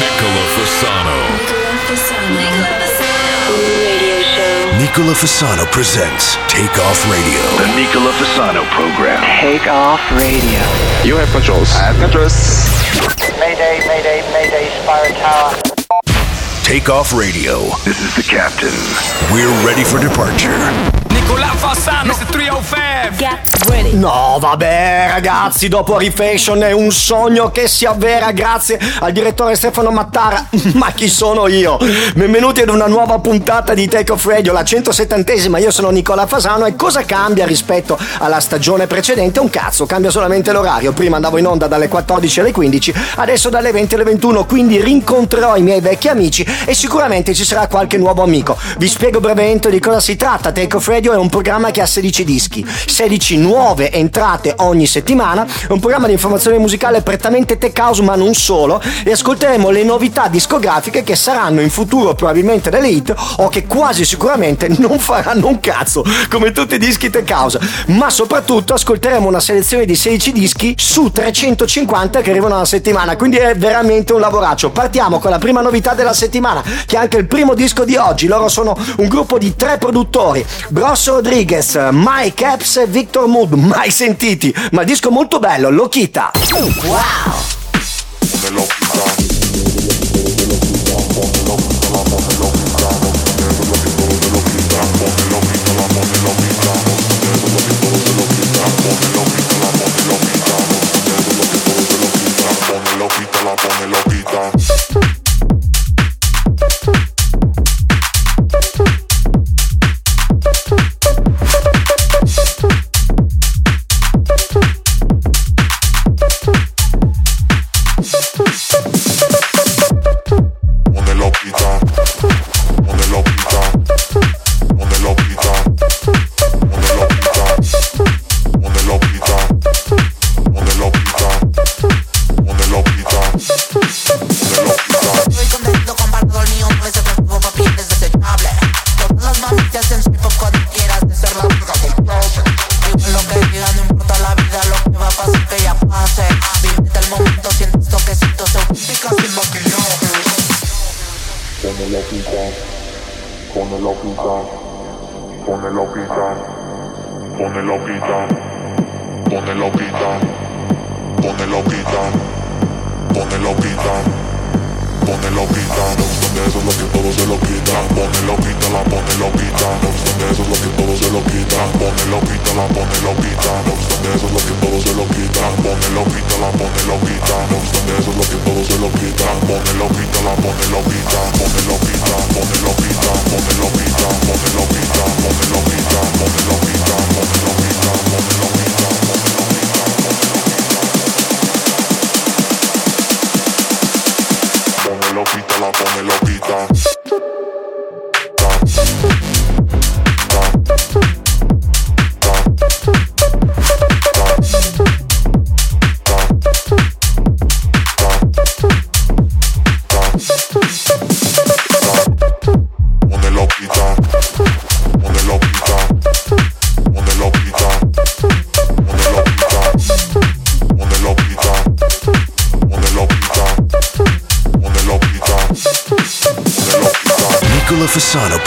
Nicola Fasano. Radio show. Nicola Fasano presents Take Off Radio. The Nicola Fasano program. Take off radio. You have controls. I have controls. Mayday, mayday, mayday, Spire Tower. Take Off Radio. This is the captain. We're ready for departure. Nicola Fassano, Mr. 305. Get ready. No, vabbè, ragazzi, dopo Refashion è un sogno che si avvera grazie al direttore Stefano Mattara. Ma chi sono io? Benvenuti ad una nuova puntata di Take Off Radio, la 170esima. Io sono Nicola Fasano e cosa cambia rispetto alla stagione precedente? Un cazzo, cambia solamente l'orario. Prima andavo in onda dalle 14 alle 15, adesso dalle 20 alle 21, quindi rincontrerò i miei vecchi amici e sicuramente ci sarà qualche nuovo amico. Vi spiego brevemente di cosa si tratta. Take Off Radio è un programma che ha 16 dischi, 16 nuove entrate ogni settimana, è un programma di informazione musicale prettamente tech house ma non solo e ascolteremo le novità discografiche che saranno in futuro probabilmente delle hit o che quasi sicuramente non faranno un cazzo come tutti i dischi tech house, ma soprattutto ascolteremo una selezione di 16 dischi su 350 che arrivano alla settimana, quindi è veramente un lavoraccio. Partiamo con la prima novità della settimana, che è anche il primo disco di oggi. Loro sono un gruppo di tre produttori: Grosso Rodriguez, Mike Epps e Victor Mood. Mai sentiti, ma disco molto bello, Lokita. Pone ponme loquita.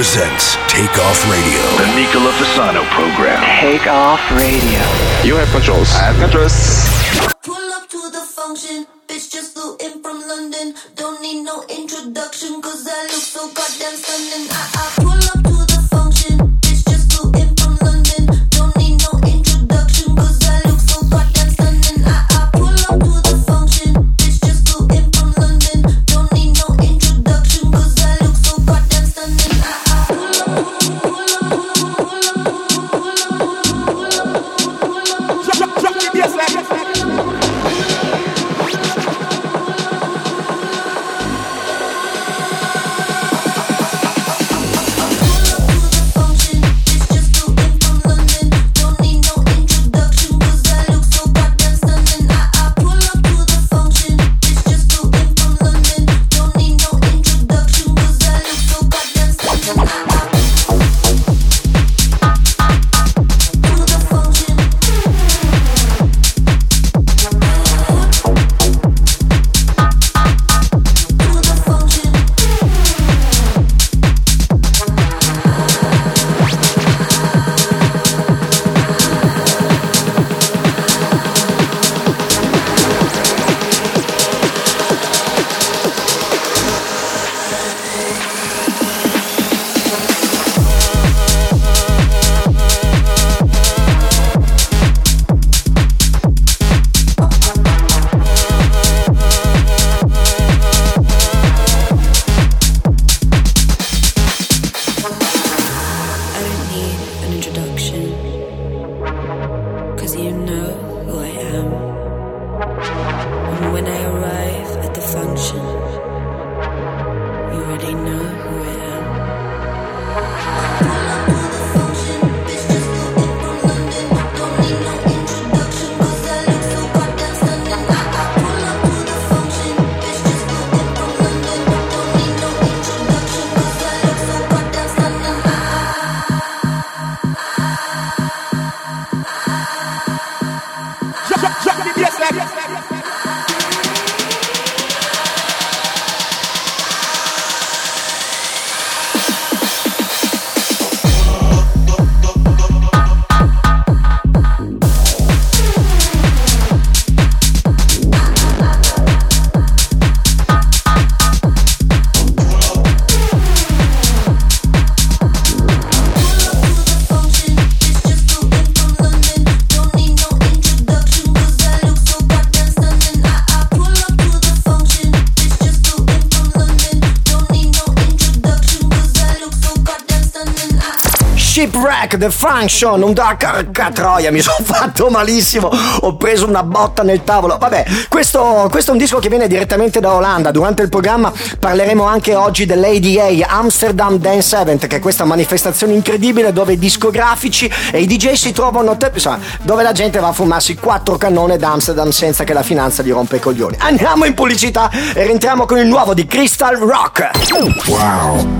Presents Take Off Radio. The Nicola Fasano program. Take off radio. You have controls. I have controls. Pull up to the function, bitch just flew in from London. Don't need no introduction, cause I look so goddamn stunning. I, I pull up to the Shipwreck, The Function, un porca troia, mi sono fatto malissimo, ho preso una botta nel tavolo. Vabbè, questo, questo è un disco che viene direttamente da Olanda. Durante il programma parleremo anche oggi dell'ADA, Amsterdam Dance Event, che è questa manifestazione incredibile dove i discografici e i DJ si trovano, te- insomma, dove la gente va a fumarsi quattro cannone da Amsterdam senza che la finanza gli rompa i coglioni. Andiamo in pubblicità e rientriamo con il nuovo di Crystal Rock. Wow.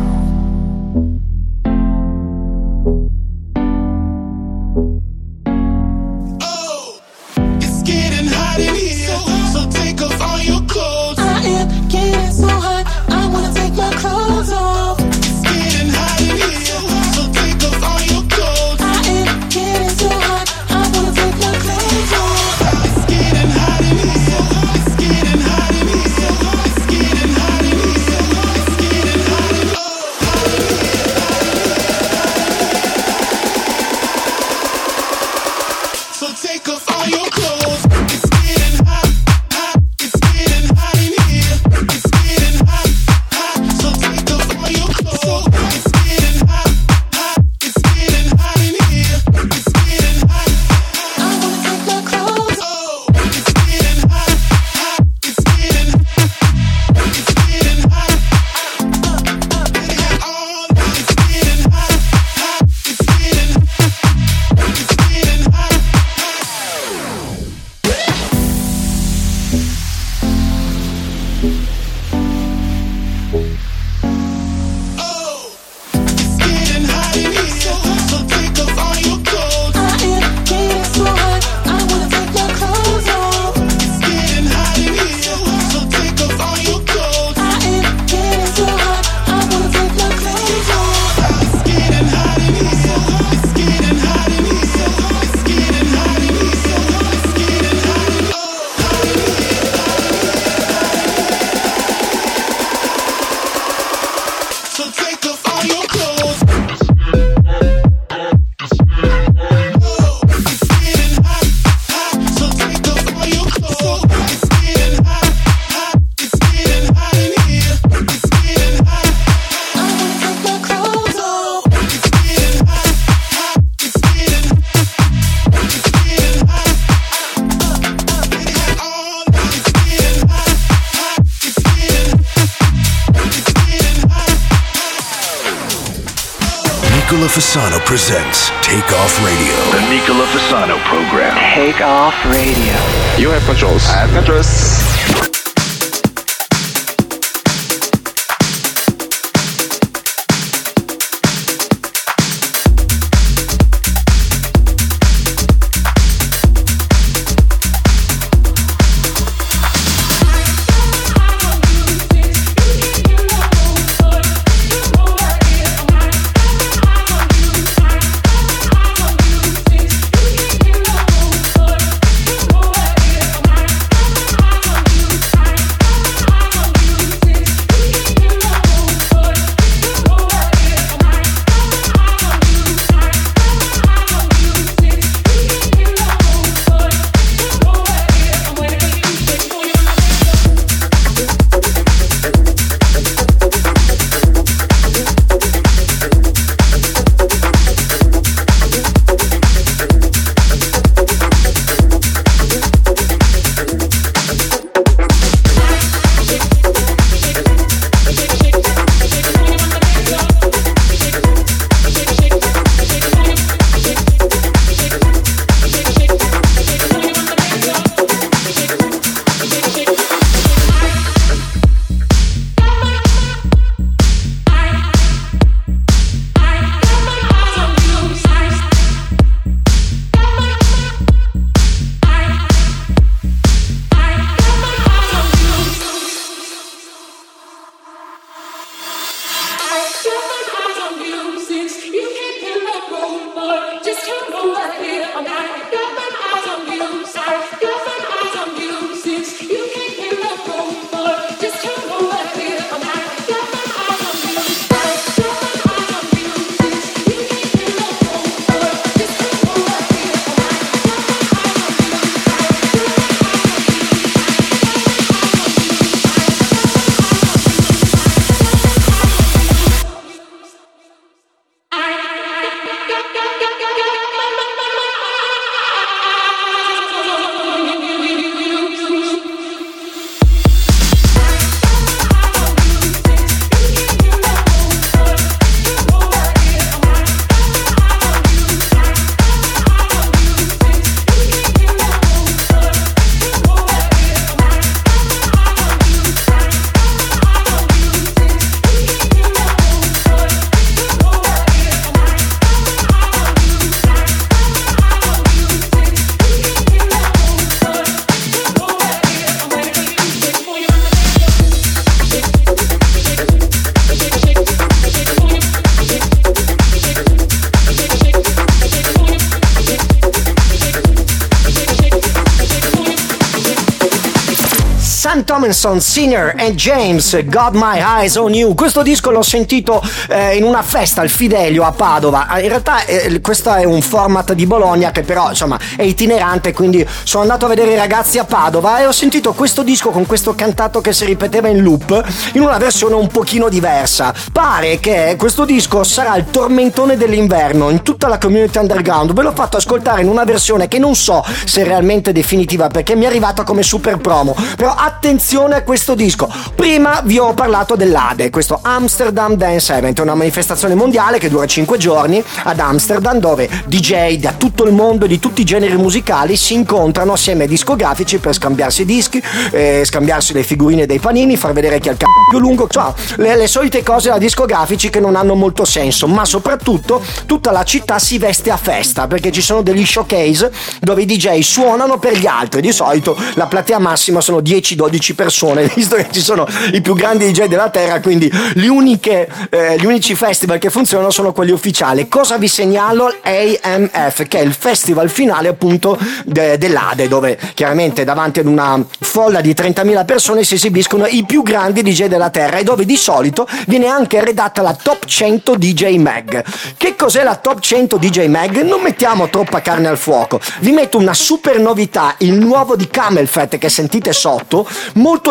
Tomlinson, Sinner and James, Got My Eyes on You. Questo disco l'ho sentito eh, in una festa al Fidelio a Padova. Ah, In realtà eh, questo è un format di Bologna che però insomma è itinerante, quindi sono andato a vedere i ragazzi a Padova e ho sentito questo disco con questo cantato che si ripeteva in loop in una versione un pochino diversa. Pare che questo disco sarà il tormentone dell'inverno in tutta la community underground. Ve l'ho fatto ascoltare in una versione che non so se è realmente definitiva perché mi è arrivata come super promo. Però attenzione a questo disco. Prima vi ho parlato dell'ADE, questo Amsterdam Dance Event, una manifestazione mondiale che dura 5 giorni ad Amsterdam dove DJ da tutto il mondo e di tutti i generi musicali si incontrano assieme ai discografici per scambiarsi dischi, eh, scambiarsi le figurine dei panini, far vedere chi ha il c***o più lungo, insomma, le, le solite cose da discografici che non hanno molto senso, ma soprattutto tutta la città si veste a festa perché ci sono degli showcase dove i DJ suonano per gli altri. Di solito la platea massima sono 10-12 12 persone, visto che ci sono i più grandi DJ della Terra, quindi gli, uniche, eh, gli unici festival che funzionano sono quelli ufficiali. Cosa vi segnalo? AMF, che è il festival finale appunto de- dell'Ade, dove chiaramente davanti ad una folla di 30.000 persone si esibiscono i più grandi DJ della Terra e dove di solito viene anche redatta la Top 100 DJ Mag. Che cos'è la Top 100 DJ Mag? Non mettiamo troppa carne al fuoco, vi metto una super novità, il nuovo di Camel Fat che sentite sotto,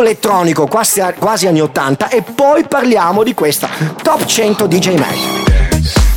elettronico, quasi, quasi anni 80 e poi parliamo di questa Top 100 DJ Mag.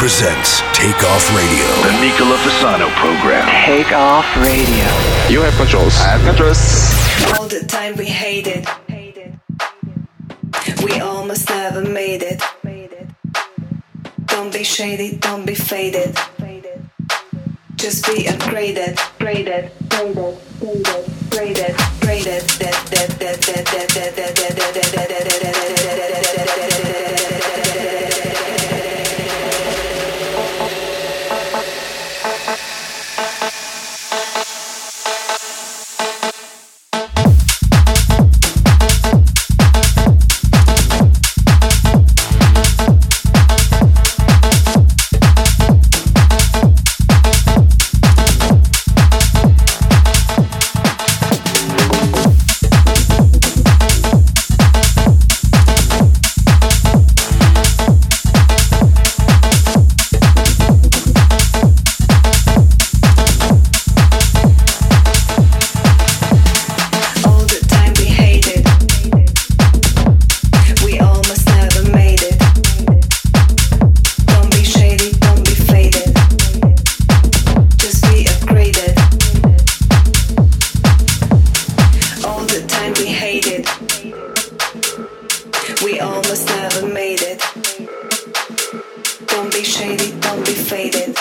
Presents Take Off Radio. The Nicola Fasano program. Take off radio. You have controls. I have controls. All the time we hated. We almost never made it. Don't be shady, don't be faded. Just be upgraded, graded, graded, graded, graded, graded, All We almost never made it. Don't be shady, don't be faded.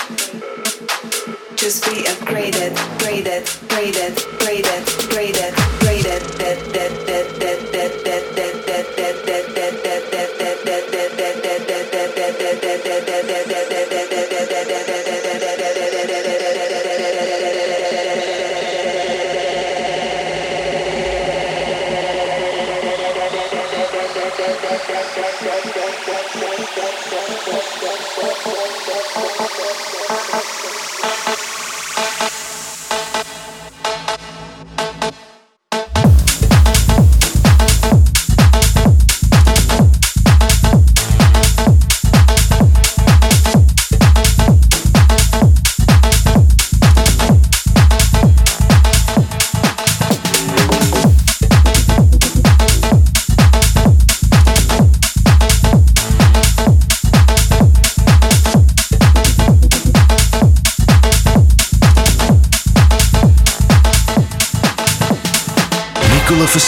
Just be upgraded, graded, graded, graded, graded,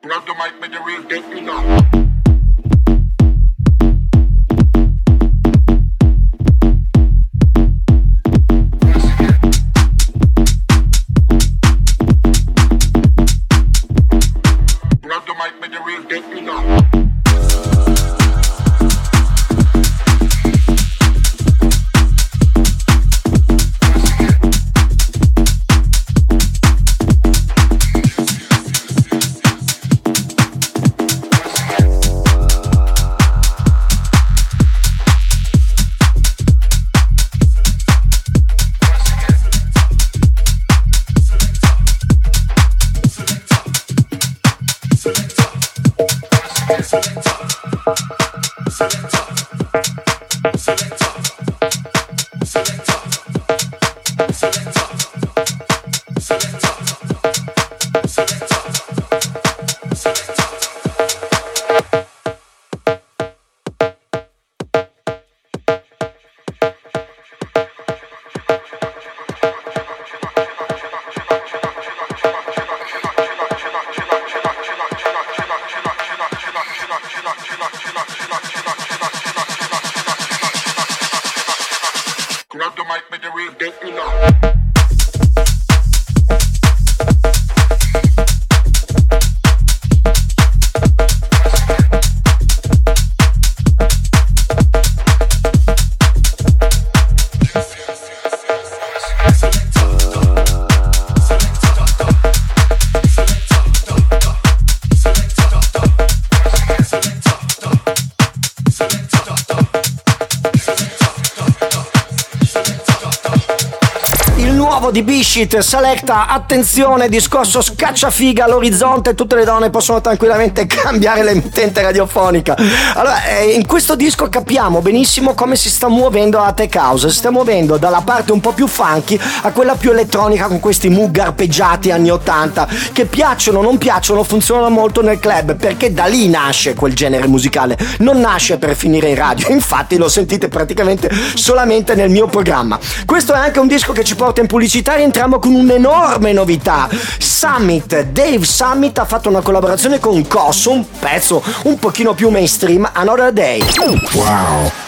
Blood the mic, make the real death, you know. real dope in Bishit selecta, attenzione, discorso scacciafiga all'orizzonte, tutte le donne possono tranquillamente cambiare l'emittente radiofonica. Allora, eh, in questo disco capiamo benissimo come si sta muovendo la tech house, si sta muovendo dalla parte un po' più funky a quella più elettronica con questi moog arpeggiati anni 80 che piacciono o non piacciono, funzionano molto nel club perché da lì nasce quel genere musicale, non nasce per finire in radio, infatti lo sentite praticamente solamente nel mio programma. Questo è anche un disco che ci porta in pubblicità e entriamo con un'enorme novità. Summit, Dave Summit ha fatto una collaborazione con Kosso, un pezzo un pochino più mainstream, Another Day. Wow.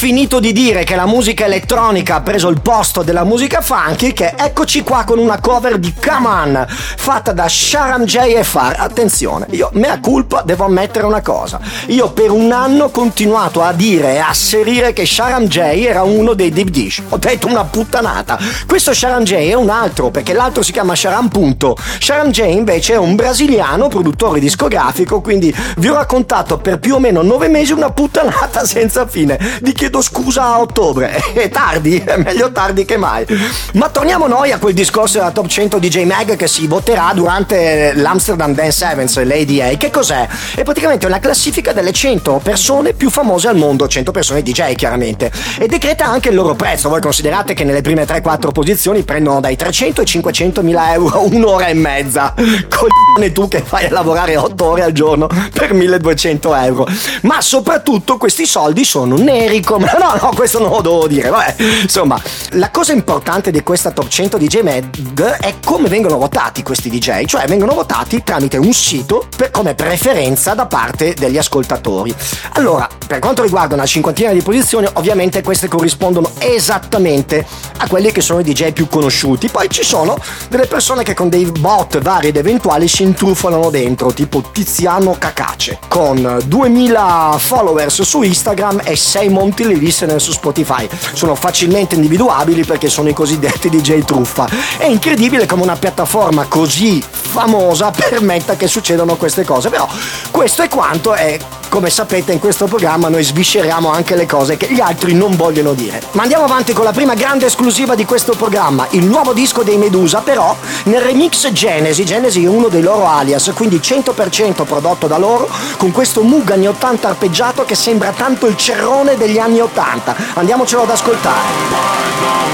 Finito di dire che la musica elettronica ha preso il posto della musica funky che eccoci qua con una cover di Come On fatta da Sharam Far. Attenzione, io mea culpa devo ammettere una cosa. Io per un anno ho continuato a dire e asserire che Sharam J era uno dei Deep Dish. Ho detto una puttanata. Questo Sharam J è un altro perché l'altro si chiama Sharam Punto. Sharam J invece è un brasiliano produttore discografico, quindi vi ho raccontato per più o meno nove mesi una puttanata senza fine vi chiedo scusa a ottobre. È tardi, è meglio tardi che mai. Ma torniamo noi a quel discorso della Top 100 DJ Mag che si voterà durante l'Amsterdam Dance Events, l'ADA. Che cos'è? È praticamente una classifica delle 100 persone più famose al mondo, 100 persone DJ chiaramente, e decreta anche il loro prezzo. Voi considerate che nelle prime 3-4 posizioni prendono dai 300 ai 500 mila euro un'ora e mezza. Coglione tu che fai a lavorare 8 ore al giorno per 1200 euro. Ma soprattutto questi soldi sono neri come... No, no, questo non lo devo dire. Vabbè. Insomma, la cosa importante di questa Top 100 DJ Mag è come vengono votati questi DJ, cioè vengono votati tramite un sito per- come preferenza da parte degli ascoltatori. Allora, per quanto riguarda una cinquantina di posizioni, ovviamente queste corrispondono esattamente a quelli che sono i DJ più conosciuti. Poi ci sono delle persone che con dei bot vari ed eventuali si intrufolano dentro, tipo Tiziano Cacace, con 2000 followers su Instagram e 6 monti di listener su Spotify. Sono facilmente individuabili perché sono i cosiddetti DJ truffa. È incredibile come una piattaforma così famosa permetta che succedano queste cose, però questo è quanto e come sapete in questo programma noi svisceriamo anche le cose che gli altri non vogliono dire. Ma andiamo avanti con la prima grande esclusiva di questo programma, il nuovo disco dei Medusa, però nel remix Genesi, Genesi è uno dei loro alias, quindi 100% prodotto da loro, con questo Moog anni 80 arpeggiato che sembra tanto il cerrone degli anni 80. Andiamocelo ad ascoltare.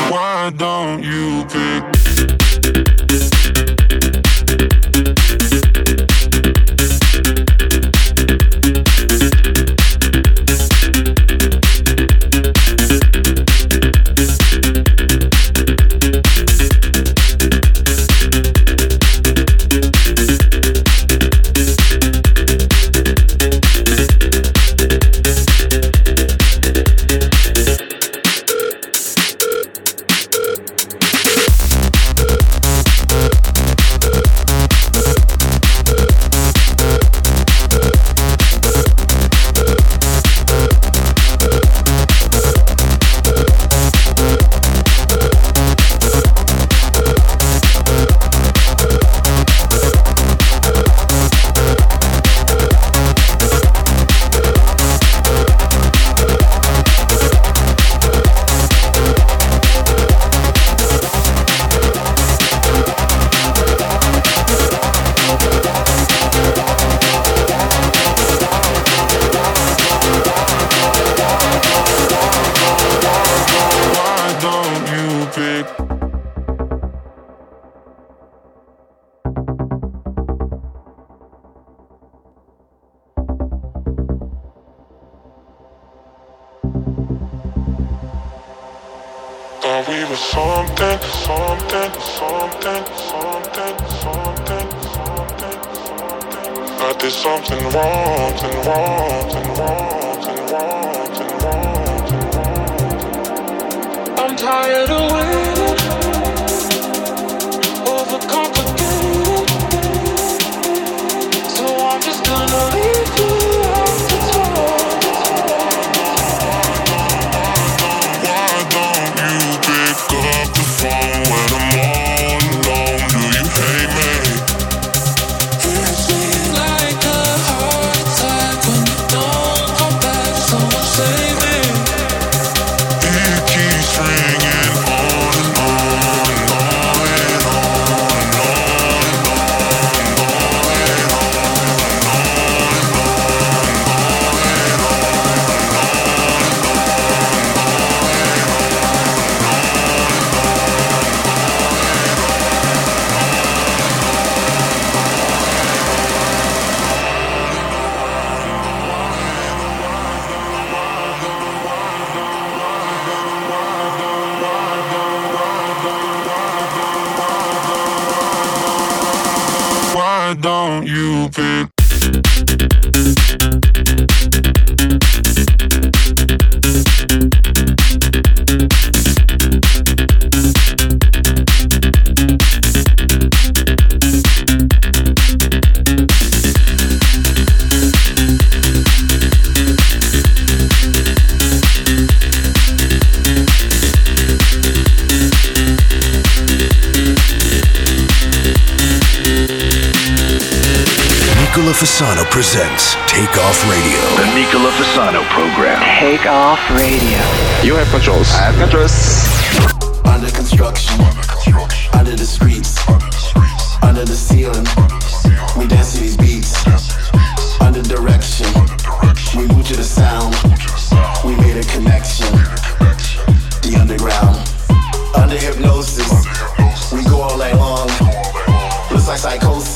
Why don't you pick? Pick? Thought we were something, something, something, something, something, something, something. I did something wrong, something wrong, something wrong, tired away Fasano presents Take Off Radio. The Nicola Fasano program. Take off radio. You have controls. I have controls. Under construction, under the streets, under the ceiling. We dance to these beats. Under direction, we move to the sound. We made a connection. The underground, under hypnosis. We go all night long. Looks like psychosis.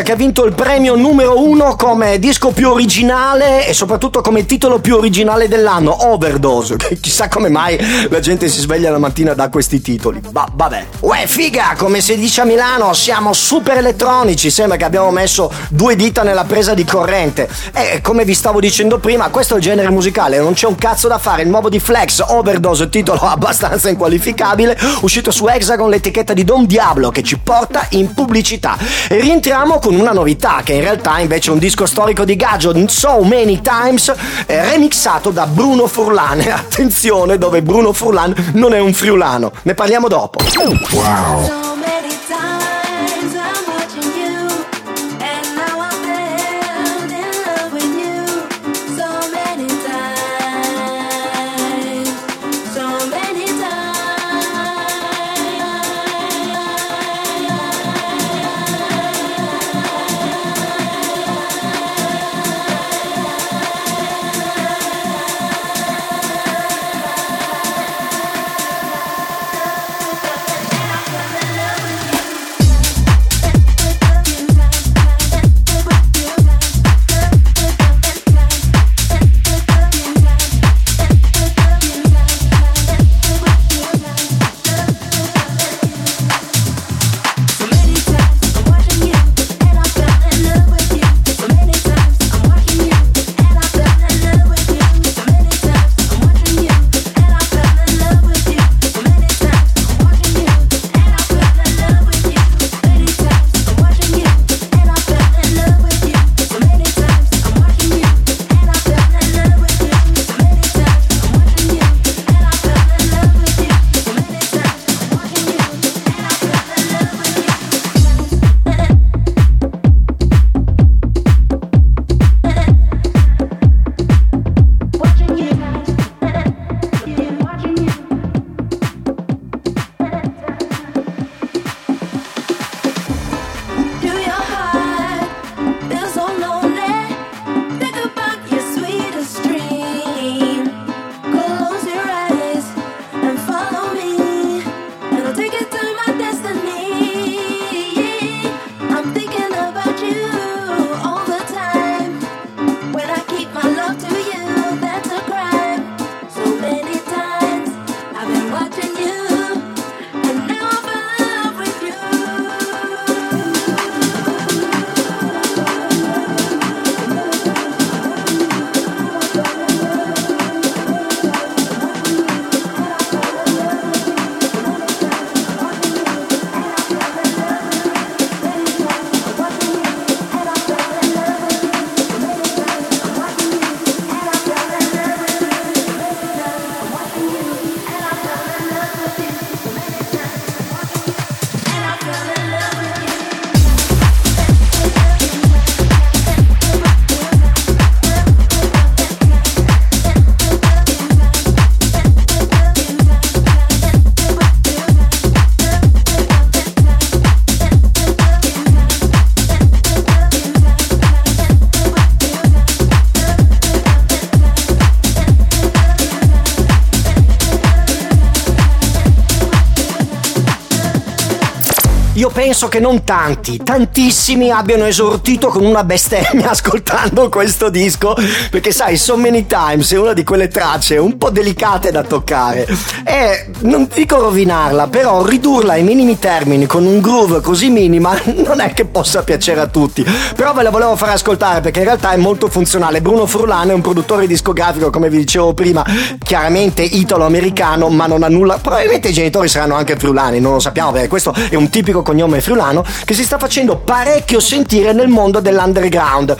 Che ha vinto il premio numero uno come disco più originale e soprattutto come titolo più originale dell'anno, Overdose. Chissà come mai la gente si sveglia la mattina da questi titoli. Va- vabbè. Uè, figa, come si dice a Milano, siamo super elettronici. Sembra che abbiamo messo due dita nella presa di corrente. E come vi stavo dicendo prima, questo è il genere musicale, non c'è un cazzo da fare. Il nuovo di Flex, Overdose, titolo abbastanza inqualificabile, uscito su Hexagon l'etichetta di Don Diablo che ci porta in pubblicità. E rientriamo con una novità che in realtà invece è un disco storico di Gaggio So Many Times eh, remixato da Bruno Furlan. Attenzione dove Bruno Furlan non è un friulano. Ne parliamo dopo. Wow. Penso che non tanti, tantissimi abbiano esortito con una bestemmia ascoltando questo disco, perché sai, So Many Times è una di quelle tracce un po' delicate da toccare. Non dico rovinarla, però ridurla ai minimi termini con un groove così minima non è che possa piacere a tutti. Però ve la volevo fare ascoltare perché in realtà è molto funzionale. Bruno Furlano è un produttore discografico, come vi dicevo prima, chiaramente italo-americano, ma non ha nulla. Probabilmente i genitori saranno anche friulani, non lo sappiamo perché questo è un tipico cognome friulano che si sta facendo parecchio sentire nel mondo dell'underground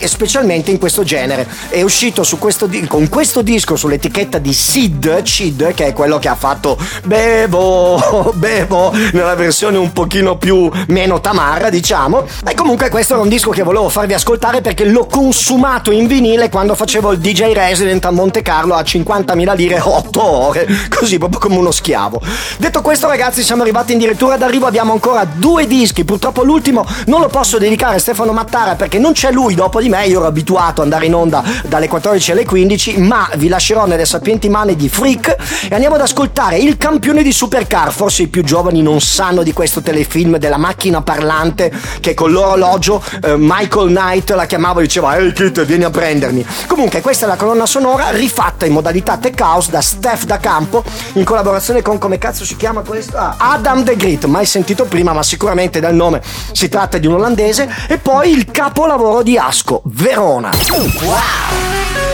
e specialmente in questo genere. È uscito questo con questo disco sull'etichetta di Sid, Cid, che è quello che ha fatto Bevo, Bevo nella versione un pochino più meno tamarra, diciamo. E comunque questo era un disco che volevo farvi ascoltare perché l'ho consumato in vinile quando facevo il DJ Resident a Monte Carlo a 50.000 lire 8 ore, così proprio come uno schiavo. Detto questo ragazzi siamo arrivati addirittura d'arrivo, abbiamo ancora due dischi, purtroppo l'ultimo non lo posso dedicare a Stefano Mattara perché non c'è lui dopo di me, io ero abituato ad andare in onda dalle 14 alle 15, ma vi lascerò nelle sapienti mani di Freak e andiamo ad ascoltare il campione di Supercar, forse i più giovani non sanno di questo telefilm della macchina parlante che con l'orologio eh, Michael Knight la chiamava e diceva ehi Kit vieni a prendermi. Comunque questa è la colonna sonora rifatta in modalità tech house da Steph da Campo in collaborazione con come cazzo si chiama questo? Ah, Adam De Grit, mai sentito prima ma sicuramente dal nome si tratta di un olandese e poi il capolavoro di Asco, Verona. Nicola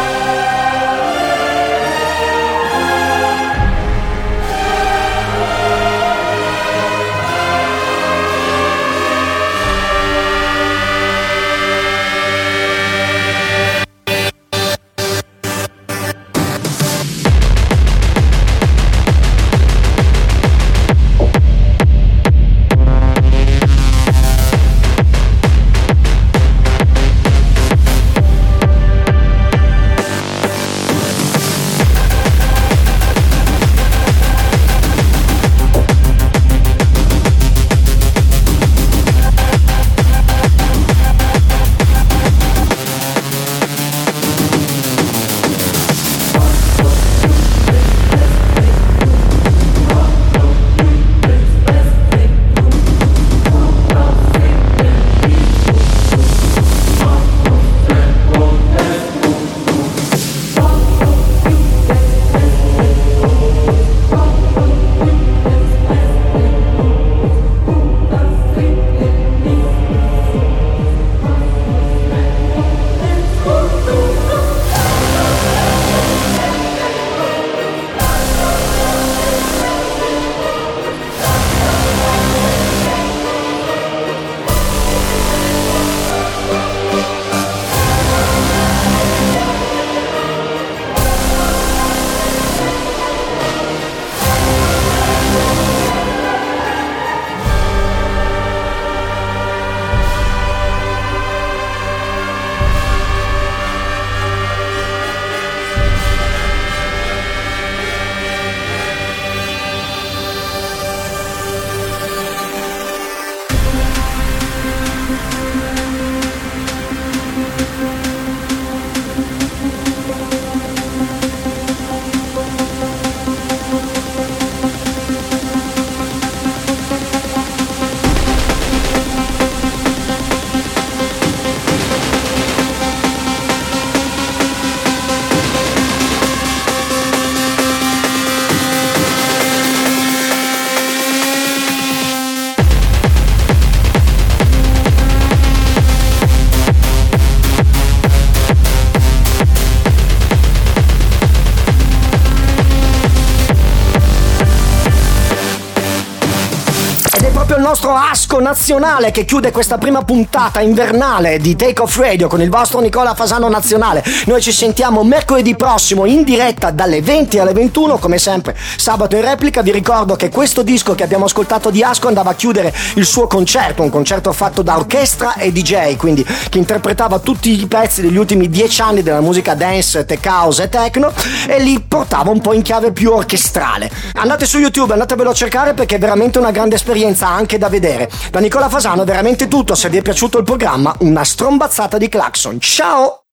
Al nostro asco nazionale che chiude questa prima puntata invernale di Take Off Radio con il vostro Nicola Fasano nazionale. Noi ci sentiamo mercoledì prossimo in diretta dalle 20 alle 21, come sempre sabato in replica. Vi ricordo che questo disco che abbiamo ascoltato di Asco andava a chiudere il suo concerto, un concerto fatto da orchestra e DJ, quindi che interpretava tutti i pezzi degli ultimi dieci anni della musica dance, tech house e techno e li portava un po' in chiave più orchestrale. Andate su YouTube, andatevelo a cercare perché è veramente una grande esperienza anche da vedere. Da Nicola Fasano veramente tutto, se vi è piaciuto il programma una strombazzata di clacson. Ciao!